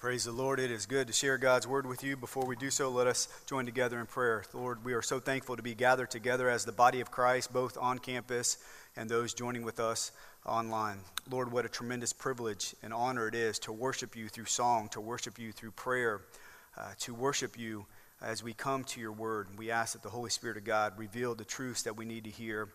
praise the Lord. It is good to share God's word with you. Before we do so, let us join together in prayer. Lord, we are so thankful to be gathered together as the body of Christ, both on campus and those joining with us online. Lord, what a tremendous privilege and honor it is to worship you through song, to worship you through prayer, uh, to worship you as we come to your word. We ask that the Holy Spirit of God reveal the truths that we need to hear.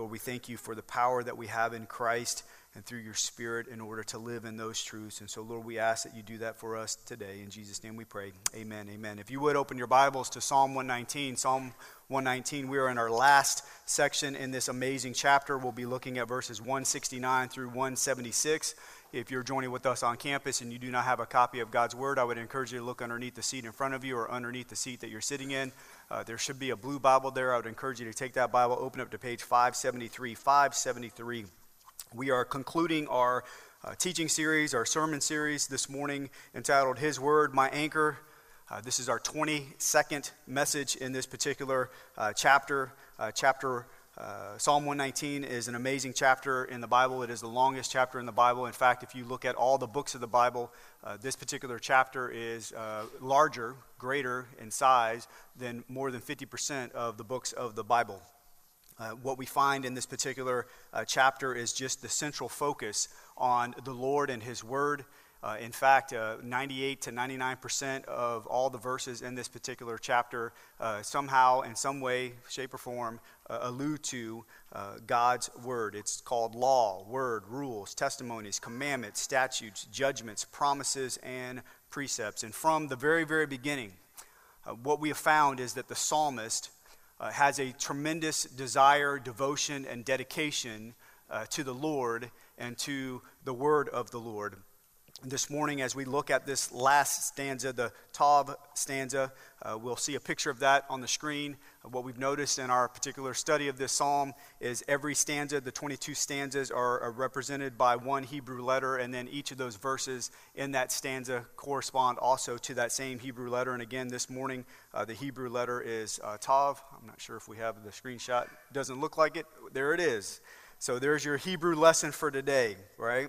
Lord, we thank you for the power that we have in Christ and through your Spirit in order to live in those truths. And so, Lord, we ask that you do that for us today. In Jesus' name we pray. Amen. Amen. If you would open your Bibles to Psalm 119, Psalm 119, we are in our last section in this amazing chapter. We'll be looking at verses 169 through 176. If you're joining with us on campus and you do not have a copy of God's Word, I would encourage you to look underneath the seat in front of you or underneath the seat that you're sitting in. Uh, there should be a blue Bible there. I would encourage you to take that Bible, open up to page 573. 573. We are concluding our uh, teaching series, our sermon series this morning entitled His Word, My Anchor. Uh, this is our 22nd message in this particular uh, chapter. Uh, chapter uh, Psalm 119 is an amazing chapter in the Bible. It is the longest chapter in the Bible. In fact, if you look at all the books of the Bible, uh, this particular chapter is larger, greater in size than more than 50% of the books of the Bible. Uh, what we find in this particular uh, chapter is just the central focus on the Lord and His Word. Uh, in fact, uh, 98 to 99 percent of all the verses in this particular chapter uh, somehow, in some way, shape, or form, allude to God's Word. It's called law, word, rules, testimonies, commandments, statutes, judgments, promises, and precepts. And from the very, very beginning, what we have found is that the psalmist uh, has a tremendous desire, devotion, and dedication uh, to the Lord and to the word of the Lord this morning as we look at this last stanza, the Tav stanza. Uh, we'll see a picture of that on the screen. Uh, what we've noticed in our particular study of this psalm is every stanza, the 22 stanzas, are, are, represented by one Hebrew letter, and then each of those verses in that stanza correspond also to that same Hebrew letter. And again, this morning, uh, the Hebrew letter is uh, Tav. I'm not sure if we have the screenshot. Doesn't look like it. There it is. So there's your Hebrew lesson for today, right?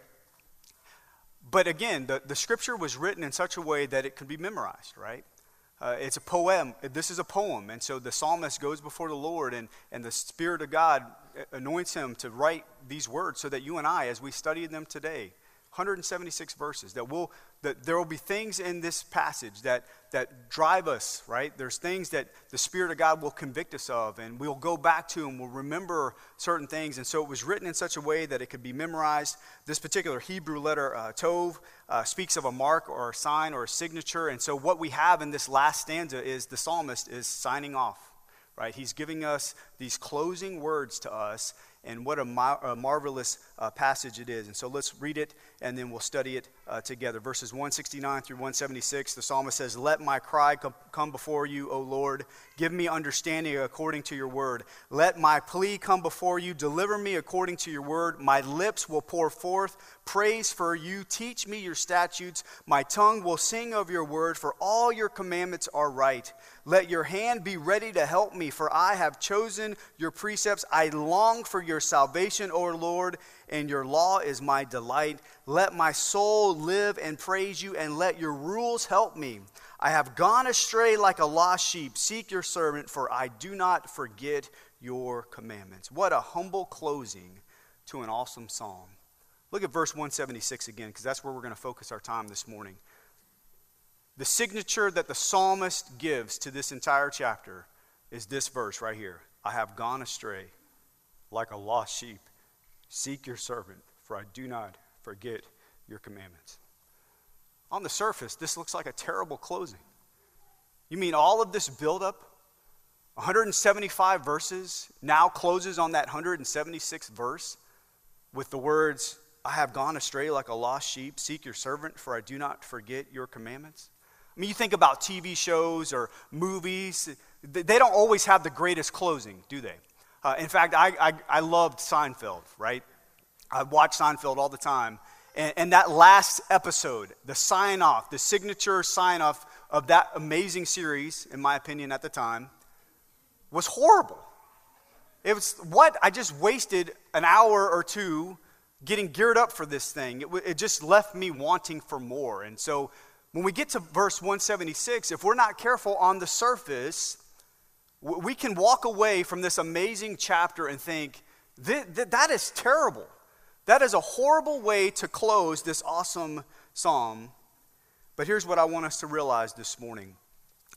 But again, the, the scripture was written in such a way that it could be memorized, right? Uh, it's a poem. This is a poem. And so the psalmist goes before the Lord, and, and the Spirit of God anoints him to write these words so that you and I, as we study them today, 176 verses that will that there will be things in this passage that that drive us right? There's things that the spirit of god will convict us of and we'll go back to and we'll remember certain things. And so it was written in such a way that it could be memorized. This particular hebrew letter uh, tov uh, speaks of a mark or a sign or a signature. And so what we have in this last stanza is the psalmist is signing off right? He's giving us these closing words to us and what a, mar- a marvelous uh, passage it is. And so let's read it and then we'll study it uh, together. Verses 169 through 176, the psalmist says, Let my cry com- come before you, O Lord. Give me understanding according to your word. Let my plea come before you. Deliver me according to your word. My lips will pour forth praise for you. Teach me your statutes. My tongue will sing of your word, for all your commandments are right. Let your hand be ready to help me, for I have chosen your precepts. I long for your salvation, O Lord, and your law is my delight. Let my soul live and praise you, and let your rules help me. I have gone astray like a lost sheep. Seek your servant, for I do not forget your commandments. What a humble closing to an awesome psalm. Look at verse 176 again, because that's where we're going to focus our time this morning. The signature that the psalmist gives to this entire chapter is this verse right here I have gone astray like a lost sheep. Seek your servant, for I do not forget your commandments. On the surface, this looks like a terrible closing. You mean all of this buildup, 175 verses, now closes on that 176th verse with the words, I have gone astray like a lost sheep. Seek your servant, for I do not forget your commandments. I mean, you think about TV shows or movies, they don't always have the greatest closing, do they? Uh, in fact, I, I, I, loved Seinfeld, right? I watch Seinfeld all the time. And, and that last episode, the sign off, the signature sign off of that amazing series, in my opinion at the time, was horrible. It was what? I just wasted an hour or two getting geared up for this thing. It, it just left me wanting for more. And so when we get to verse 176, if we're not careful on the surface, we can walk away from this amazing chapter and think, that that is terrible. That is a horrible way to close this awesome psalm. But here's what I want us to realize this morning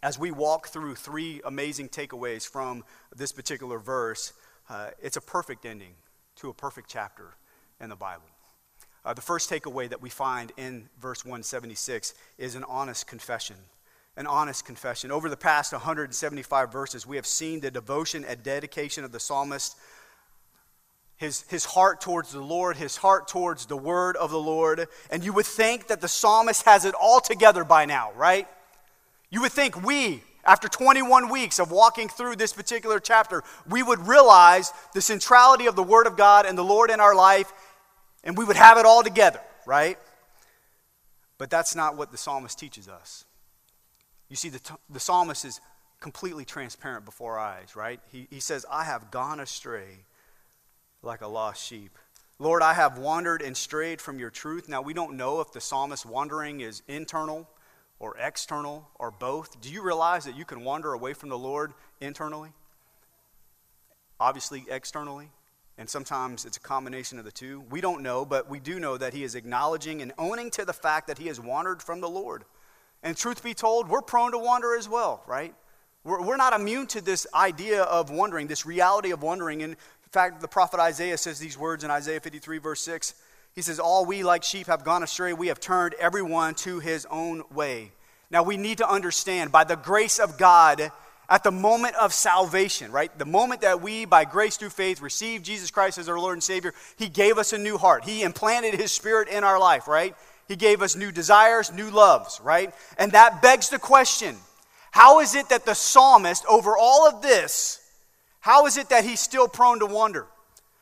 as we walk through three amazing takeaways from this particular verse. Uh, it's a perfect ending to a perfect chapter in the Bible. Uh, the first takeaway that we find in verse 176 is an honest confession. An honest confession. Over the past 175 verses, we have seen the devotion and dedication of the psalmist, his, his heart towards the Lord, his heart towards the word of the Lord. And you would think that the psalmist has it all together by now, right? You would think we, after 21 weeks of walking through this particular chapter, we would realize the centrality of the Word of God and the Lord in our life and we would have it all together, right? But that's not what the psalmist teaches us. You see, the, the psalmist is completely transparent before our eyes, right? He, he says, I have gone astray like a lost sheep. Lord, I have wandered and strayed from your truth. Now, we don't know if the psalmist's wandering is internal or external or both. Do you realize that you can wander away from the Lord internally? Obviously, externally. And sometimes it's a combination of the two. We don't know, but we do know that he is acknowledging and owning to the fact that he has wandered from the Lord. And truth be told, we're prone to wander as well, right? We're, we're not immune to this idea of wandering, this reality of wandering. In fact, the prophet Isaiah says these words in Isaiah 53, verse 6. He says, All we like sheep have gone astray. We have turned everyone to his own way. Now, we need to understand by the grace of God, at the moment of salvation, right? The moment that we, by grace through faith, receive Jesus Christ as our Lord and Savior, He gave us a new heart. He implanted His Spirit in our life, right? He gave us new desires, new loves, right? And that begs the question how is it that the psalmist, over all of this, how is it that he's still prone to wonder?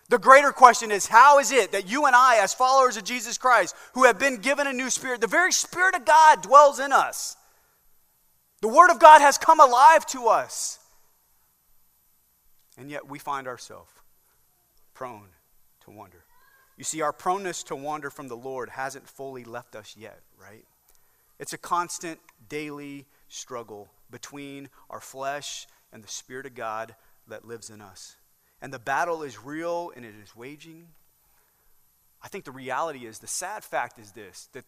The greater question is how is it that you and I, as followers of Jesus Christ, who have been given a new spirit, the very Spirit of God dwells in us, the Word of God has come alive to us. And yet we find ourselves prone to wonder. You see, our proneness to wander from the Lord hasn't fully left us yet, right? It's a constant daily struggle between our flesh and the Spirit of God that lives in us. And the battle is real and it is waging. I think the reality is the sad fact is this that,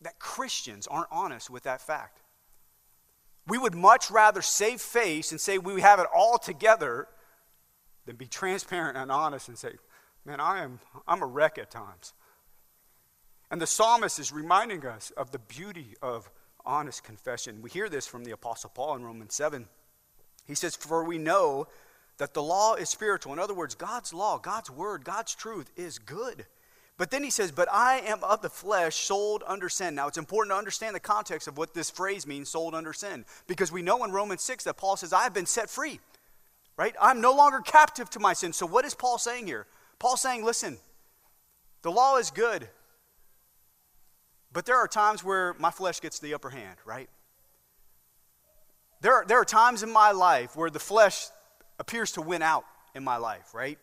that Christians aren't honest with that fact. We would much rather save face and say we have it all together than be transparent and honest and say, man, I am, I'm a wreck at times. And the psalmist is reminding us of the beauty of honest confession. We hear this from the Apostle Paul in Romans 7. He says, For we know that the law is spiritual. In other words, God's law, God's word, God's truth is good. But then he says, But I am of the flesh, sold under sin. Now, it's important to understand the context of what this phrase means, sold under sin, because we know in Romans 6 that Paul says, I have been set free, right? I'm no longer captive to my sin. So, what is Paul saying here? Paul's saying, Listen, the law is good, but there are times where my flesh gets the upper hand, right? There are, there are times in my life where the flesh appears to win out in my life, right?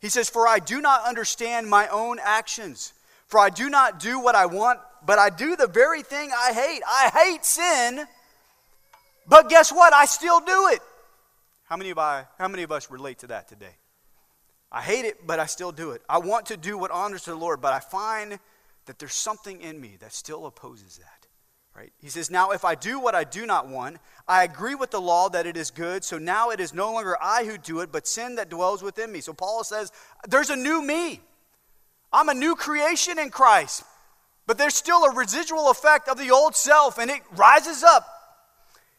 He says, For I do not understand my own actions. For I do not do what I want, but I do the very thing I hate. I hate sin, but guess what? I still do it. How many of, I, how many of us relate to that today? I hate it, but I still do it. I want to do what honors to the Lord, but I find that there's something in me that still opposes that. Right? He says, Now if I do what I do not want, I agree with the law that it is good, so now it is no longer I who do it, but sin that dwells within me. So Paul says, There's a new me. I'm a new creation in Christ, but there's still a residual effect of the old self, and it rises up.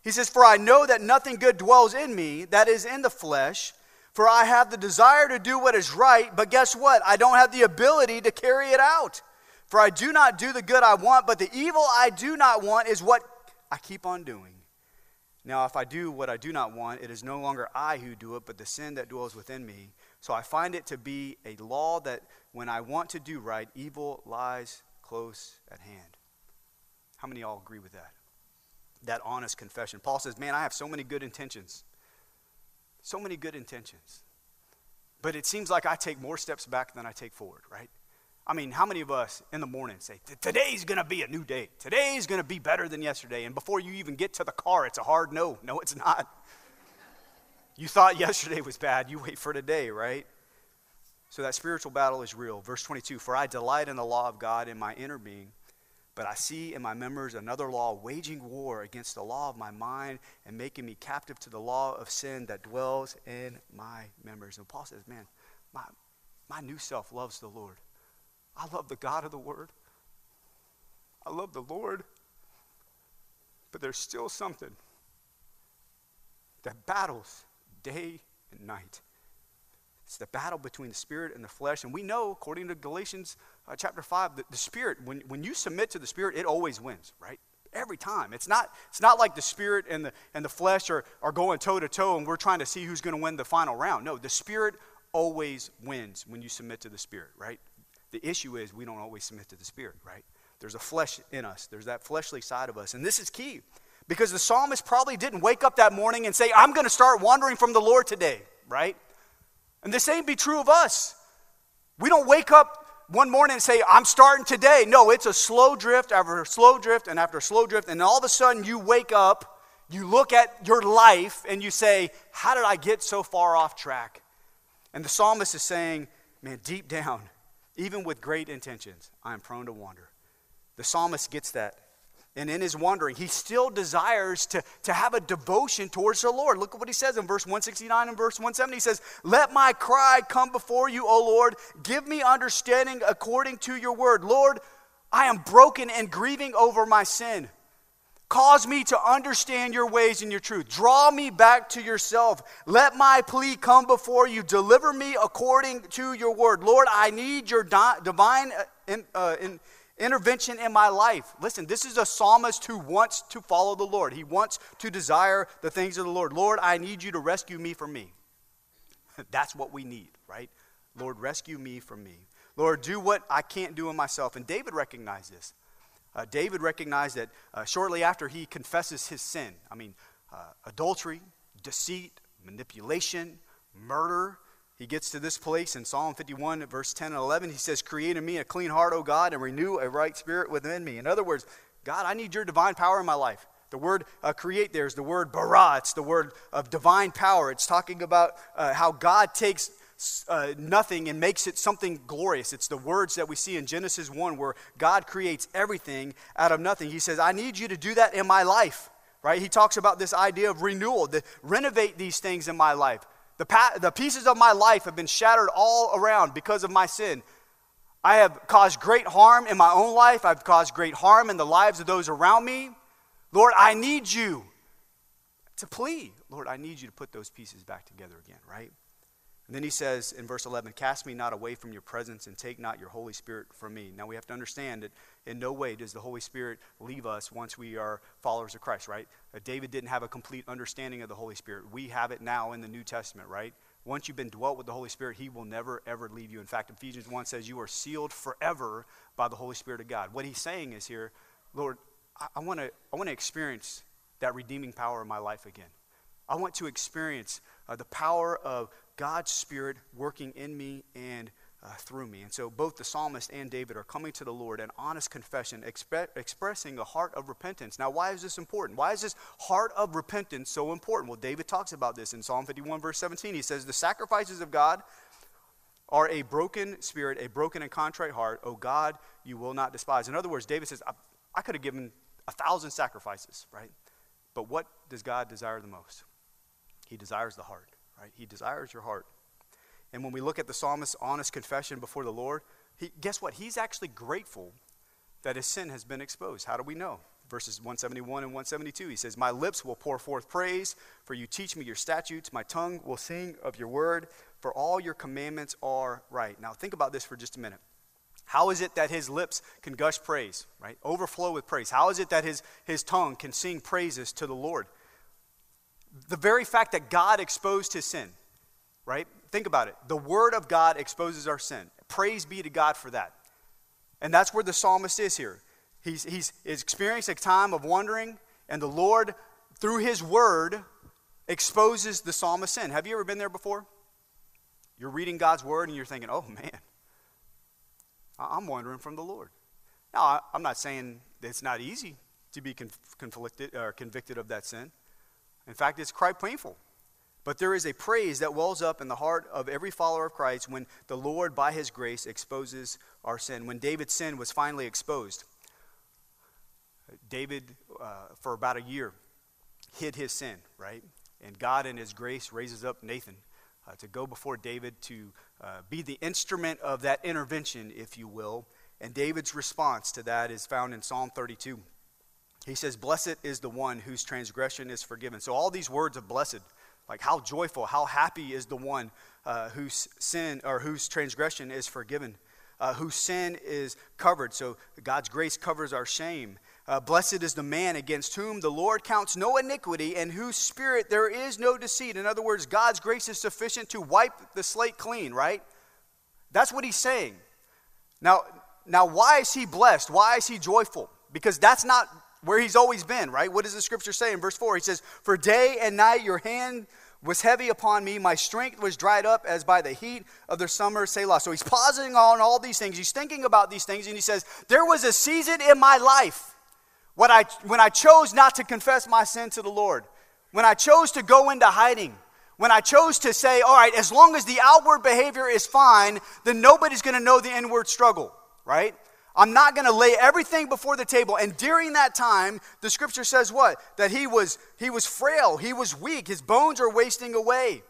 He says, For I know that nothing good dwells in me, that is in the flesh. For I have the desire to do what is right, but guess what? I don't have the ability to carry it out. For I do not do the good I want, but the evil I do not want is what I keep on doing. Now, if I do what I do not want, it is no longer I who do it, but the sin that dwells within me. So I find it to be a law that when I want to do right, evil lies close at hand. How many all agree with that? That honest confession. Paul says, Man, I have so many good intentions. So many good intentions. But it seems like I take more steps back than I take forward, right? I mean, how many of us in the morning say, Today's going to be a new day. Today's going to be better than yesterday. And before you even get to the car, it's a hard no. No, it's not. You thought yesterday was bad. You wait for today, right? So that spiritual battle is real. Verse 22 For I delight in the law of God in my inner being, but I see in my members another law waging war against the law of my mind and making me captive to the law of sin that dwells in my members. And Paul says, Man, my, my new self loves the Lord. I love the God of the Word. I love the Lord. But there's still something that battles day and night. It's the battle between the spirit and the flesh. And we know, according to Galatians uh, chapter 5, that the spirit, when, when you submit to the spirit, it always wins, right? Every time. It's not, it's not like the spirit and the, and the flesh are, are going toe to toe and we're trying to see who's going to win the final round. No, the spirit always wins when you submit to the spirit, right? The issue is we don't always submit to the spirit, right? There's a flesh in us, there's that fleshly side of us. And this is key because the psalmist probably didn't wake up that morning and say, I'm going to start wandering from the Lord today, right? And the same be true of us. We don't wake up one morning and say, I'm starting today. No, it's a slow drift after a slow drift and after a slow drift. And all of a sudden you wake up, you look at your life, and you say, How did I get so far off track? And the psalmist is saying, Man, deep down, even with great intentions, I am prone to wander. The psalmist gets that. And in his wandering, he still desires to, to have a devotion towards the Lord. Look at what he says in verse 169 and verse 170. He says, Let my cry come before you, O Lord. Give me understanding according to your word. Lord, I am broken and grieving over my sin. Cause me to understand your ways and your truth. Draw me back to yourself. Let my plea come before you. Deliver me according to your word. Lord, I need your di- divine uh, in, uh, in, intervention in my life. Listen, this is a psalmist who wants to follow the Lord. He wants to desire the things of the Lord. Lord, I need you to rescue me from me. That's what we need, right? Lord, rescue me from me. Lord, do what I can't do in myself. And David recognized this. Uh, David recognized that uh, shortly after he confesses his sin, I mean, uh, adultery, deceit, manipulation, murder, he gets to this place in Psalm 51, verse 10 and 11. He says, Create in me a clean heart, O God, and renew a right spirit within me. In other words, God, I need your divine power in my life. The word uh, create there is the word bara. It's the word of divine power. It's talking about uh, how God takes uh, nothing and makes it something glorious. It's the words that we see in Genesis 1 where God creates everything out of nothing. He says, I need you to do that in my life, right? He talks about this idea of renewal, to renovate these things in my life. The, pa- the pieces of my life have been shattered all around because of my sin. I have caused great harm in my own life. I've caused great harm in the lives of those around me. Lord, I need you to plead. Lord, I need you to put those pieces back together again, right? And then he says in verse 11, Cast me not away from your presence and take not your Holy Spirit from me. Now we have to understand that in no way does the Holy Spirit leave us once we are followers of Christ, right? Uh, David didn't have a complete understanding of the Holy Spirit. We have it now in the New Testament, right? Once you've been dwelt with the Holy Spirit, he will never, ever leave you. In fact, Ephesians 1 says you are sealed forever by the Holy Spirit of God. What he's saying is here, Lord, I, want to I wanna experience that redeeming power in my life again. I want to experience uh, the power of God's Spirit working in me and uh, through me. And so both the psalmist and David are coming to the Lord in honest confession, expressing a heart of repentance. Now, why is this important? Why is this heart of repentance so important? Well, David talks about this in Psalm 51, verse 17. He says, The sacrifices of God are a broken spirit, a broken and contrite heart. O God, you will not despise. In other words, David says, I, I could have given a thousand sacrifices, right? But what does God desire the most? He desires the heart right? He desires your heart. And when we look at the psalmist's honest confession before the Lord, he, guess what? He's actually grateful that his sin has been exposed. How do we know? Verses 171 and 172, he says, My lips will pour forth praise, for you teach me your statutes. My tongue will sing of your word, for all your commandments are right. Now, think about this for just a minute. How is it that his lips can gush praise, right? Overflow with praise. How is it that his, his tongue can sing praises to the Lord? The very fact that God exposed his sin, right? Think about it. The word of God exposes our sin. Praise be to God for that. And that's where the psalmist is here. He's, he's, experienced a time of wandering, and the Lord, through his word, exposes the psalmist's sin. Have you ever been there before? You're reading God's word and you're thinking, oh man, I'm wandering from the Lord. Now, I'm not saying it's not easy to be conflicted or convicted of that sin. In fact, it's quite painful. But there is a praise that wells up in the heart of every follower of Christ when the Lord, by his grace, exposes our sin. When David's sin was finally exposed, David, uh, for about a year, hid his sin, right? And God, in his grace, raises up Nathan uh, to go before David to uh, be the instrument of that intervention, if you will. And David's response to that is found in Psalm 32. He says, Blessed is the one whose transgression is forgiven. So, all these words of blessed, like how joyful, how happy is the one uh, whose sin or whose transgression is forgiven, uh, whose sin is covered. So, God's grace covers our shame. Uh, blessed is the man against whom the Lord counts no iniquity and whose spirit there is no deceit. In other words, God's grace is sufficient to wipe the slate clean, right? That's what he's saying. Now, now why is he blessed? Why is he joyful? Because that's not where he's always been, right? What does the scripture say in verse 4? He says, For day and night your hand was heavy upon me. My strength was dried up as by the heat of the summer, Selah. So he's pausing on all these things. He's thinking about these things, and he says, There was a season in my life when I, when I chose not to confess my sin to the Lord, when I chose to go into hiding, when I chose to say, All right, as long as the outward behavior is fine, then nobody's going to know the inward struggle, right? I'm not going to lay everything before the table. And during that time, the scripture says what? That he was he was frail, he was weak, his bones are wasting away.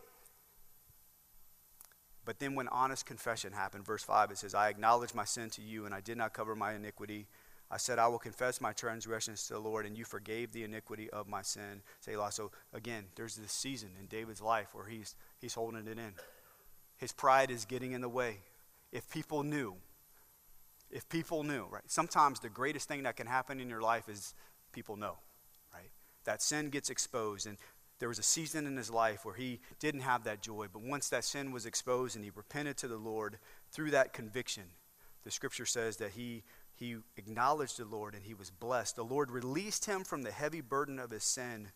But then when honest confession happened, verse 5, it says, I acknowledge my sin to you, and I did not cover my iniquity. I said, I will confess my transgressions to the Lord, and you forgave the iniquity of my sin. Selah. So again, there's this season in David's life where he's he's holding it in. His pride is getting in the way. If people knew if people knew, right? Sometimes the greatest thing that can happen in your life is people know, right? That sin gets exposed. And there was a season in his life where he didn't have that joy. But once that sin was exposed and he repented to the Lord through that conviction, the scripture says that he, he acknowledged the Lord and he was blessed. The Lord released him from the heavy burden of his sin.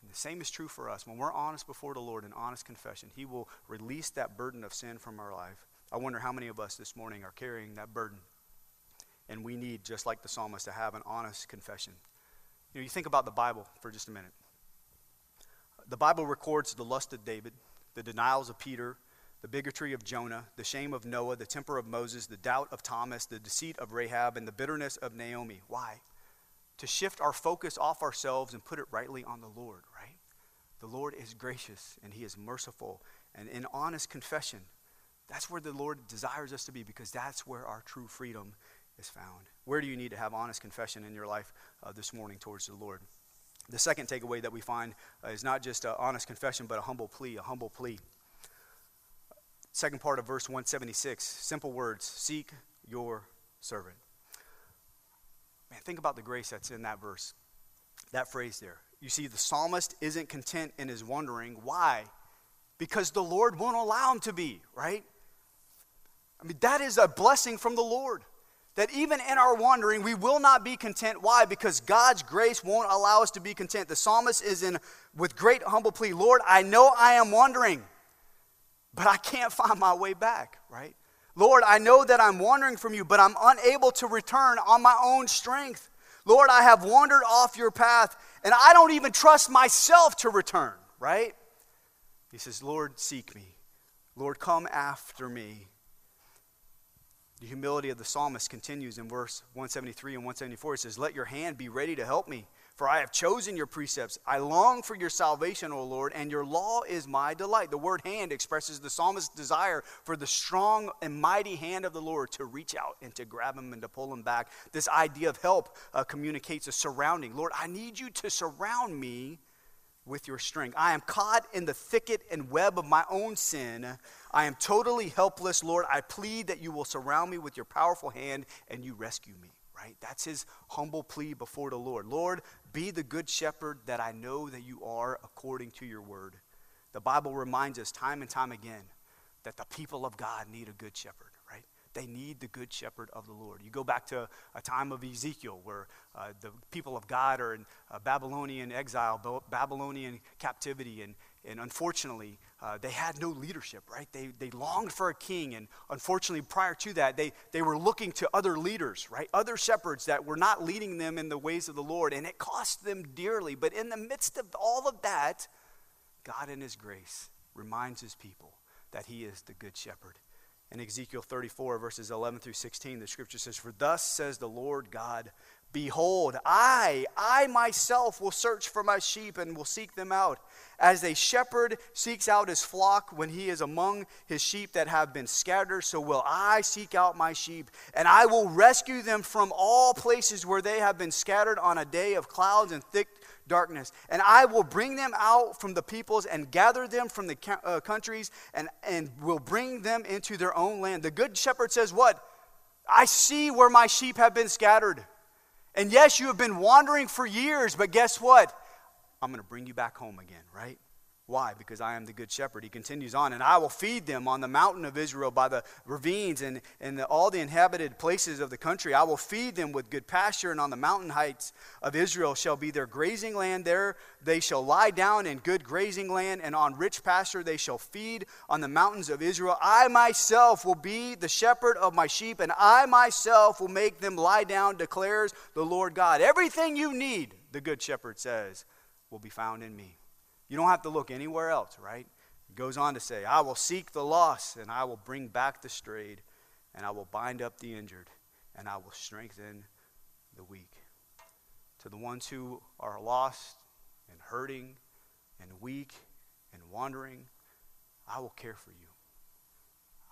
And the same is true for us. When we're honest before the Lord in honest confession, he will release that burden of sin from our life. I wonder how many of us this morning are carrying that burden. And we need, just like the psalmist, to have an honest confession. You know, you think about the Bible for just a minute. The Bible records the lust of David, the denials of Peter, the bigotry of Jonah, the shame of Noah, the temper of Moses, the doubt of Thomas, the deceit of Rahab, and the bitterness of Naomi. Why? To shift our focus off ourselves and put it rightly on the Lord, right? The Lord is gracious and He is merciful. And in honest confession, that's where the Lord desires us to be because that's where our true freedom is found. Where do you need to have honest confession in your life uh, this morning towards the Lord? The second takeaway that we find uh, is not just honest confession, but a humble plea, a humble plea. Second part of verse 176, simple words seek your servant. Man, think about the grace that's in that verse, that phrase there. You see, the psalmist isn't content and is wondering. Why? Because the Lord won't allow him to be, right? I mean, that is a blessing from the Lord. That even in our wandering, we will not be content. Why? Because God's grace won't allow us to be content. The psalmist is in with great humble plea Lord, I know I am wandering, but I can't find my way back, right? Lord, I know that I'm wandering from you, but I'm unable to return on my own strength. Lord, I have wandered off your path, and I don't even trust myself to return, right? He says, Lord, seek me. Lord, come after me. The humility of the psalmist continues in verse 173 and 174. It says, Let your hand be ready to help me, for I have chosen your precepts. I long for your salvation, O Lord, and your law is my delight. The word hand expresses the psalmist's desire for the strong and mighty hand of the Lord to reach out and to grab him and to pull him back. This idea of help uh, communicates a surrounding. Lord, I need you to surround me with your strength. I am caught in the thicket and web of my own sin. I am totally helpless, Lord. I plead that you will surround me with your powerful hand and you rescue me, right? That's his humble plea before the Lord. Lord, be the good shepherd that I know that you are according to your word. The Bible reminds us time and time again that the people of God need a good shepherd. They need the good shepherd of the Lord. You go back to a time of Ezekiel where uh, the people of God are in uh, Babylonian exile, Babylonian captivity, and, and unfortunately, uh, they had no leadership, right? They, they longed for a king, and unfortunately, prior to that, they, they were looking to other leaders, right? Other shepherds that were not leading them in the ways of the Lord, and it cost them dearly. But in the midst of all of that, God, in His grace, reminds His people that He is the Good Shepherd. In Ezekiel 34, verses 11 through 16, the scripture says, For thus says the Lord God, Behold, I, I myself will search for my sheep and will seek them out. As a shepherd seeks out his flock when he is among his sheep that have been scattered, so will I seek out my sheep, and I will rescue them from all places where they have been scattered on a day of clouds and thick darkness. And I will bring them out from the peoples and gather them from the uh, countries and, and will bring them into their own land. The good shepherd says, What? I see where my sheep have been scattered. And yes, you have been wandering for years, but guess what? I'm going to bring you back home again, right? Why? Because I am the good shepherd. He continues on, and I will feed them on the mountain of Israel by the ravines and, and the, all the inhabited places of the country. I will feed them with good pasture, and on the mountain heights of Israel shall be their grazing land. There they shall lie down in good grazing land, and on rich pasture they shall feed on the mountains of Israel. I myself will be the shepherd of my sheep, and I myself will make them lie down, declares the Lord God. Everything you need, the good shepherd says, will be found in me. You don't have to look anywhere else, right? It goes on to say, I will seek the lost, and I will bring back the strayed, and I will bind up the injured, and I will strengthen the weak. To the ones who are lost and hurting and weak and wandering, I will care for you.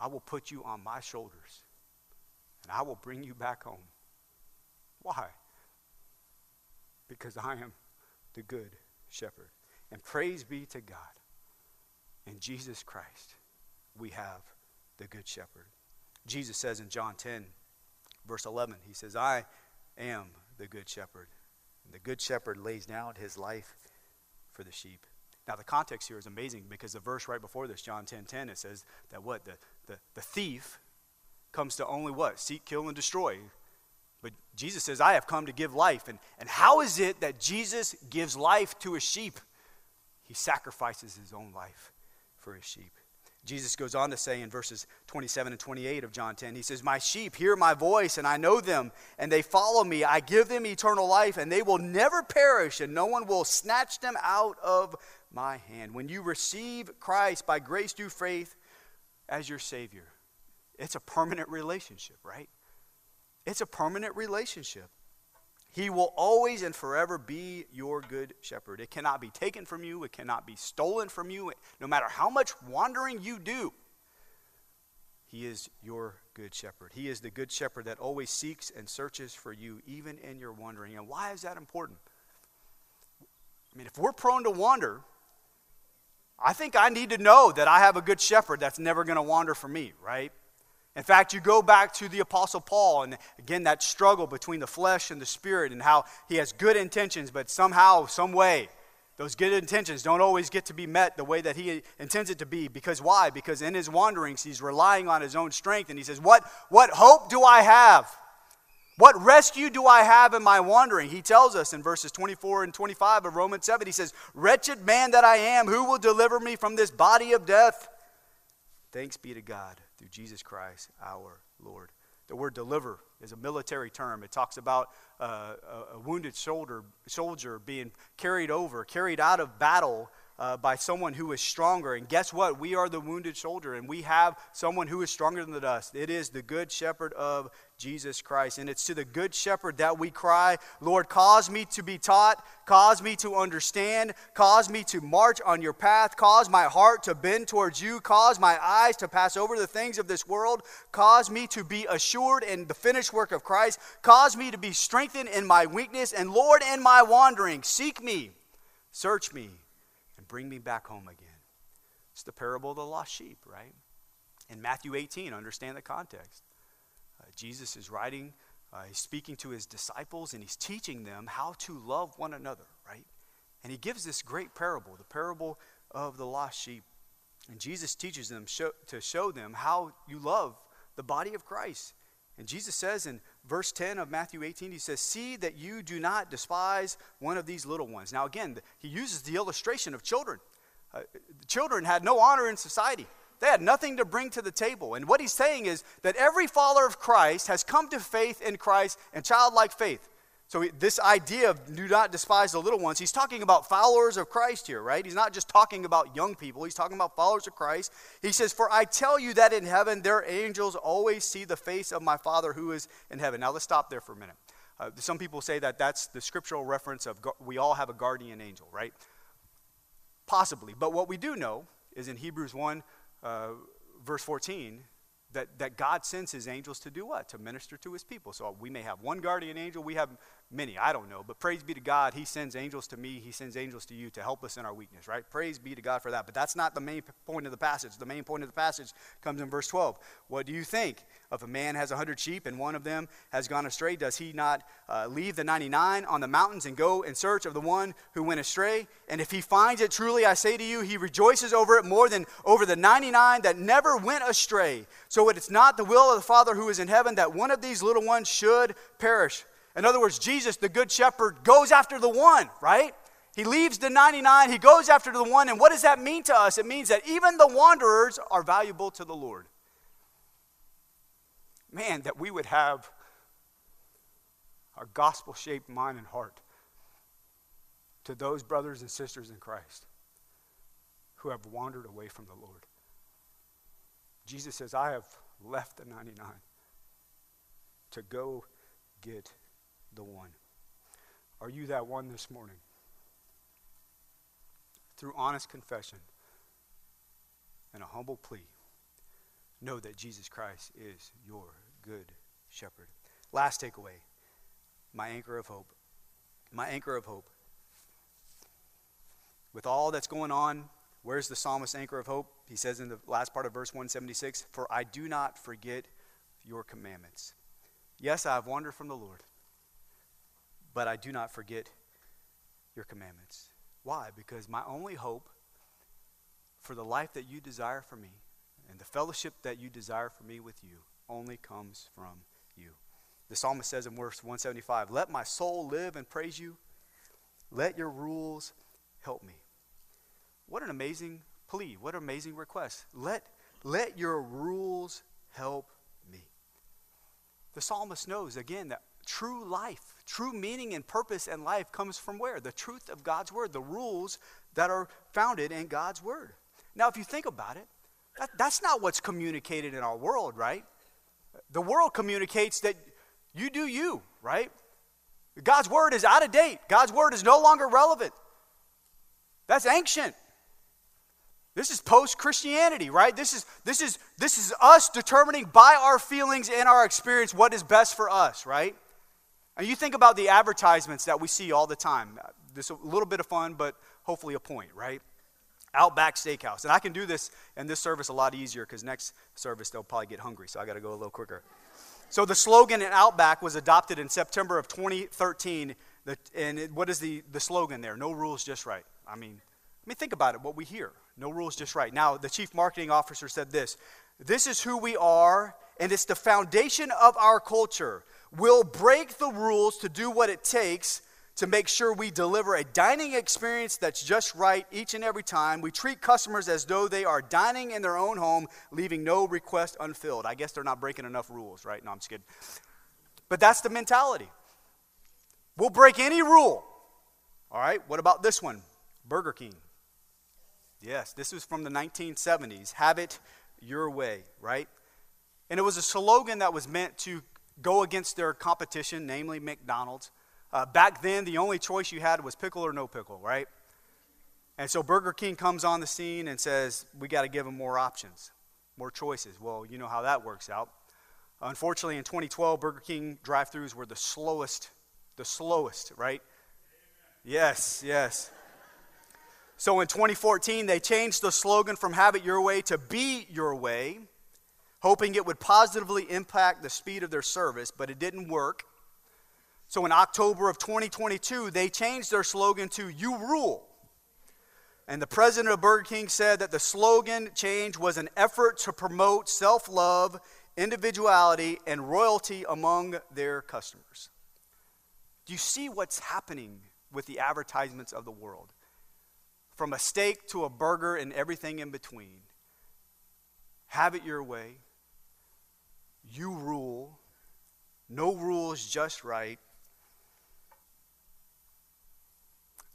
I will put you on my shoulders, and I will bring you back home. Why? Because I am the good shepherd. And praise be to God. In Jesus Christ, we have the Good Shepherd. Jesus says in John 10, verse 11, He says, I am the Good Shepherd. And the Good Shepherd lays down his life for the sheep. Now, the context here is amazing because the verse right before this, John 10 10, it says that what? The, the, the thief comes to only what? Seek, kill, and destroy. But Jesus says, I have come to give life. And, and how is it that Jesus gives life to a sheep? He sacrifices his own life for his sheep. Jesus goes on to say in verses 27 and 28 of John 10, he says, My sheep hear my voice, and I know them, and they follow me. I give them eternal life, and they will never perish, and no one will snatch them out of my hand. When you receive Christ by grace through faith as your Savior, it's a permanent relationship, right? It's a permanent relationship. He will always and forever be your good shepherd. It cannot be taken from you, it cannot be stolen from you, no matter how much wandering you do. He is your good shepherd. He is the good shepherd that always seeks and searches for you, even in your wandering. And why is that important? I mean, if we're prone to wander, I think I need to know that I have a good shepherd that's never going to wander from me, right? In fact, you go back to the Apostle Paul, and again, that struggle between the flesh and the spirit, and how he has good intentions, but somehow, some way, those good intentions don't always get to be met the way that he intends it to be. Because why? Because in his wanderings, he's relying on his own strength, and he says, What, what hope do I have? What rescue do I have in my wandering? He tells us in verses 24 and 25 of Romans 7, he says, Wretched man that I am, who will deliver me from this body of death? Thanks be to God through Jesus Christ our Lord. The word deliver is a military term. It talks about uh, a, wounded soldier, soldier being carried over, carried out of battle uh, by someone who is stronger. And guess what? We are the wounded soldier, and we have someone who is stronger than us. It is the good shepherd of Jesus Christ. And it's to the good shepherd that we cry, Lord, cause me to be taught, cause me to understand, cause me to march on your path, cause my heart to bend towards you, cause my eyes to pass over the things of this world, cause me to be assured in the finished work of Christ, cause me to be strengthened in my weakness, and Lord, in my wandering, seek me, search me, and bring me back home again. It's the parable of the lost sheep, right? In Matthew 18, understand the context. Uh, Jesus is writing, uh, he's speaking to his disciples, and he's teaching them how to love one another, right? And he gives this great parable, the parable of the lost sheep. And Jesus teaches them show, to show them how you love the body of Christ. And Jesus says in verse 10 of Matthew 18, he says, See that you do not despise one of these little ones. Now, again, he uses the illustration of children. Uh, children had no honor in society. They had nothing to bring to the table. And what he's saying is that every follower of Christ has come to faith in Christ and childlike faith. So, this idea of do not despise the little ones, he's talking about followers of Christ here, right? He's not just talking about young people, he's talking about followers of Christ. He says, For I tell you that in heaven their angels always see the face of my Father who is in heaven. Now, let's stop there for a minute. Uh, some people say that that's the scriptural reference of we all have a guardian angel, right? Possibly. But what we do know is in Hebrews 1, uh, verse 14, that, that God sends his angels to do what? To minister to his people. So we may have one guardian angel, we have many, I don't know. But praise be to God, he sends angels to me, he sends angels to you to help us in our weakness, right? Praise be to God for that. But that's not the main point of the passage. The main point of the passage comes in verse 12. What do you think? If a man has a hundred sheep and one of them has gone astray, does he not uh, leave the 99 on the mountains and go in search of the one who went astray? And if he finds it, truly I say to you, he rejoices over it more than over the 99 that never went astray. So it's not the will of the Father who is in heaven that one of these little ones should perish. In other words, Jesus, the Good Shepherd, goes after the one, right? He leaves the 99, he goes after the one. And what does that mean to us? It means that even the wanderers are valuable to the Lord. Man, that we would have our gospel shaped mind and heart to those brothers and sisters in Christ who have wandered away from the Lord. Jesus says, I have left the 99 to go get the one. Are you that one this morning? Through honest confession and a humble plea, know that Jesus Christ is your good shepherd. Last takeaway my anchor of hope. My anchor of hope. With all that's going on, where's the psalmist's anchor of hope? He says in the last part of verse 176 For I do not forget your commandments. Yes, I have wandered from the Lord but I do not forget your commandments. Why? Because my only hope for the life that you desire for me and the fellowship that you desire for me with you only comes from you. The psalmist says in verse 175 Let my soul live and praise you. Let your rules help me. What an amazing plea. What an amazing request. Let, let your rules help me. The psalmist knows, again, that true life, true meaning and purpose in life comes from where? The truth of God's word, the rules that are founded in God's word. Now, if you think about it, that, that's not what's communicated in our world, right? The world communicates that you do you, right? God's word is out of date. God's word is no longer relevant. That's ancient. This is post Christianity, right? This is, this, is, this is us determining by our feelings and our experience what is best for us, right? And you think about the advertisements that we see all the time. This a little bit of fun, but hopefully a point, right? Outback Steakhouse. And I can do this in this service a lot easier because next service they'll probably get hungry, so I got to go a little quicker. So the slogan in Outback was adopted in September of 2013. And what is the, the slogan there? No rules, just right. I mean, I mean, think about it, what we hear. No rules, just right. Now, the chief marketing officer said this This is who we are, and it's the foundation of our culture. We'll break the rules to do what it takes to make sure we deliver a dining experience that's just right each and every time. We treat customers as though they are dining in their own home, leaving no request unfilled. I guess they're not breaking enough rules, right? No, I'm just kidding. But that's the mentality. We'll break any rule. All right, what about this one? Burger King. Yes, this was from the 1970s. Have it your way, right? And it was a slogan that was meant to go against their competition, namely McDonald's. Uh, back then, the only choice you had was pickle or no pickle, right? And so Burger King comes on the scene and says, We got to give them more options, more choices. Well, you know how that works out. Unfortunately, in 2012, Burger King drive throughs were the slowest, the slowest, right? Yes, yes. So in 2014, they changed the slogan from Have It Your Way to Be Your Way hoping it would positively impact the speed of their service, but it didn't work. So in October of 2022, they changed their slogan to You Rule. And the president of Burger King said that the slogan change was an effort to promote self love, individuality, and royalty among their customers. Do you see what's happening with the advertisements of the world? from a steak to a burger and everything in between. Have it your way. You rule. No rules, just right.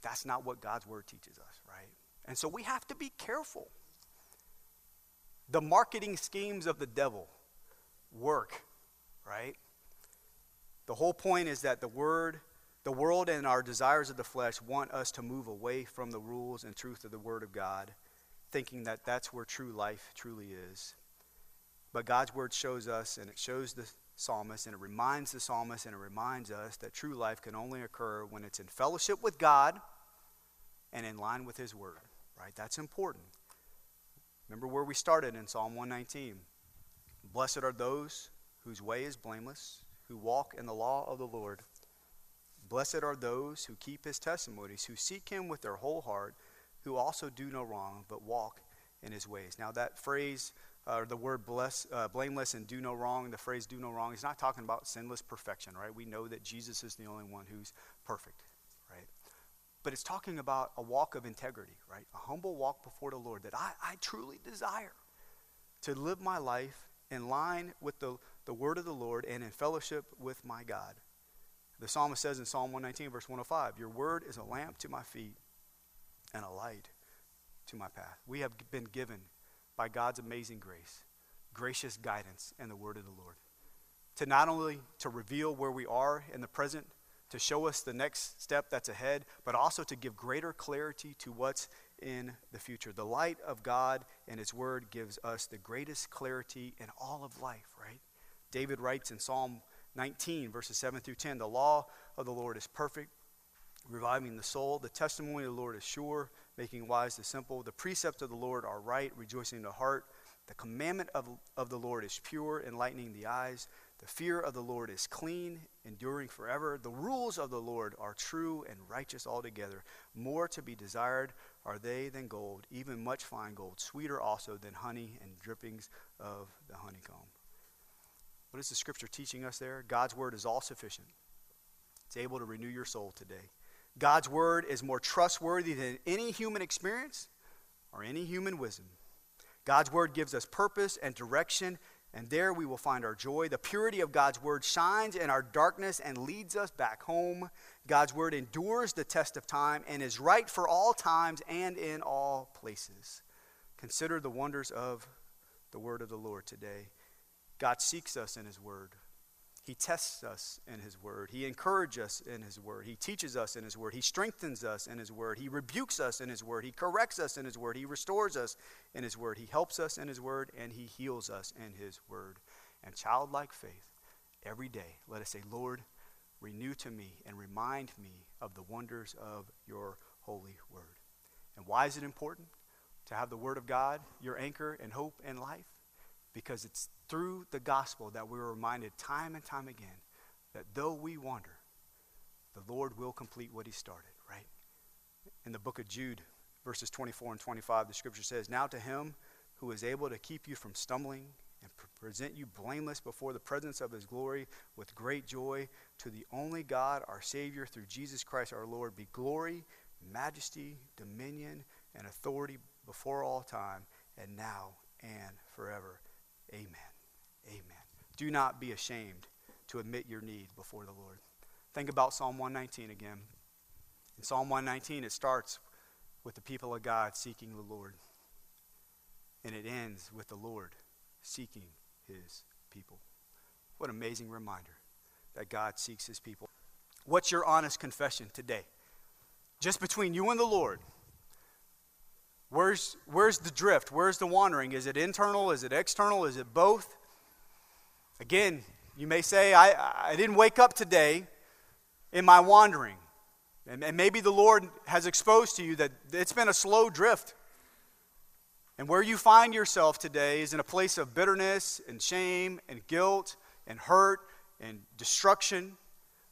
That's not what God's word teaches us, right? And so we have to be careful. The marketing schemes of the devil work, right? The whole point is that the word, the world and our desires of the flesh want us to move away from the rules and truth of the word of God, thinking that that's where true life truly is. But God's word shows us and it shows the psalmist and it reminds the psalmist and it reminds us that true life can only occur when it's in fellowship with God and in line with his word, right? That's important. Remember where we started in Psalm 119. Blessed are those whose way is blameless, who walk in the law of the Lord. Blessed are those who keep his testimonies, who seek him with their whole heart, who also do no wrong, but walk in his ways. Now, that phrase, uh, the word bless, uh, blameless and do no wrong, the phrase do no wrong, is not talking about sinless perfection, right? We know that Jesus is the only one who's perfect, right? But it's talking about a walk of integrity, right? A humble walk before the Lord that I, I truly desire to live my life in line with the, the word of the Lord and in fellowship with my God. The psalmist says in Psalm 119, verse 105, Your word is a lamp to my feet and a light to my path. We have been given by God's amazing grace, gracious guidance and the word of the Lord. To not only to reveal where we are in the present, to show us the next step that's ahead, but also to give greater clarity to what's in the future. The light of God and His Word gives us the greatest clarity in all of life, right? David writes in Psalm 19, verses 7 through 10 The law of the Lord is perfect, reviving the soul. The testimony of the Lord is sure, making wise the simple. The precepts of the Lord are right, rejoicing the heart. The commandment of, of the Lord is pure, enlightening the eyes. The fear of the Lord is clean, enduring forever. The rules of the Lord are true and righteous altogether. More to be desired are they than gold, even much fine gold, sweeter also than honey and drippings of the honeycomb. What is the scripture teaching us there? God's word is all sufficient, it's able to renew your soul today. God's word is more trustworthy than any human experience or any human wisdom. God's word gives us purpose and direction and there we will find our joy. The purity of God's word shines in our darkness and leads us back home. God's word endures the test of time and is right for all times and in all places. Consider the wonders of the word of the Lord today. God seeks us in his word. He tests us in His Word. He encourages us in His Word. He teaches us in His Word. He strengthens us in His Word. He rebukes us in His Word. He corrects us in His Word. He restores us in His Word. He helps us in His Word, and He heals us in His Word. And childlike faith, every day, let us say, Lord, renew to me and remind me of the wonders of your holy Word. And why is it important to have the Word of God, your anchor and hope and life? Because it's through the gospel that we are reminded time and time again that though we wander, the Lord will complete what he started, right? In the book of Jude, verses 24 and 25, the scripture says, Now to him who is able to keep you from stumbling and present you blameless before the presence of his glory with great joy, to the only God, our Savior, through Jesus Christ our Lord, be glory, majesty, dominion, and authority before all time, and now and forever. Amen. Amen. Do not be ashamed to admit your need before the Lord. Think about Psalm 119 again. In Psalm 119, it starts with the people of God seeking the Lord, and it ends with the Lord seeking his people. What an amazing reminder that God seeks his people. What's your honest confession today? Just between you and the Lord. Where's, where's the drift? Where's the wandering? Is it internal? Is it external? Is it both? Again, you may say, I, I didn't wake up today in my wandering. And, and maybe the Lord has exposed to you that it's been a slow drift. And where you find yourself today is in a place of bitterness and shame and guilt and hurt and destruction.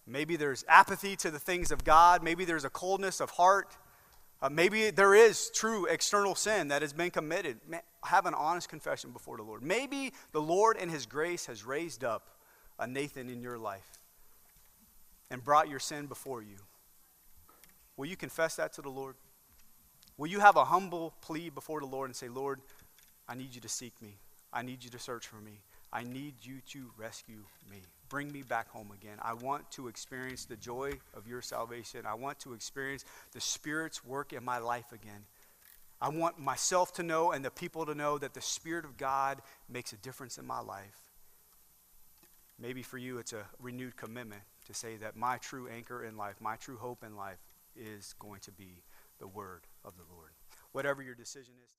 Maybe there's apathy to the things of God. Maybe there's a coldness of heart. Uh, maybe there is true external sin that has been committed. Have an honest confession before the Lord. Maybe the Lord in His grace has raised up a Nathan in your life and brought your sin before you. Will you confess that to the Lord? Will you have a humble plea before the Lord and say, Lord, I need you to seek me. I need you to search for me. I need you to rescue me. Bring me back home again. I want to experience the joy of your salvation. I want to experience the Spirit's work in my life again. I want myself to know and the people to know that the Spirit of God makes a difference in my life. Maybe for you, it's a renewed commitment to say that my true anchor in life, my true hope in life is going to be the word of the Lord. Whatever your decision is.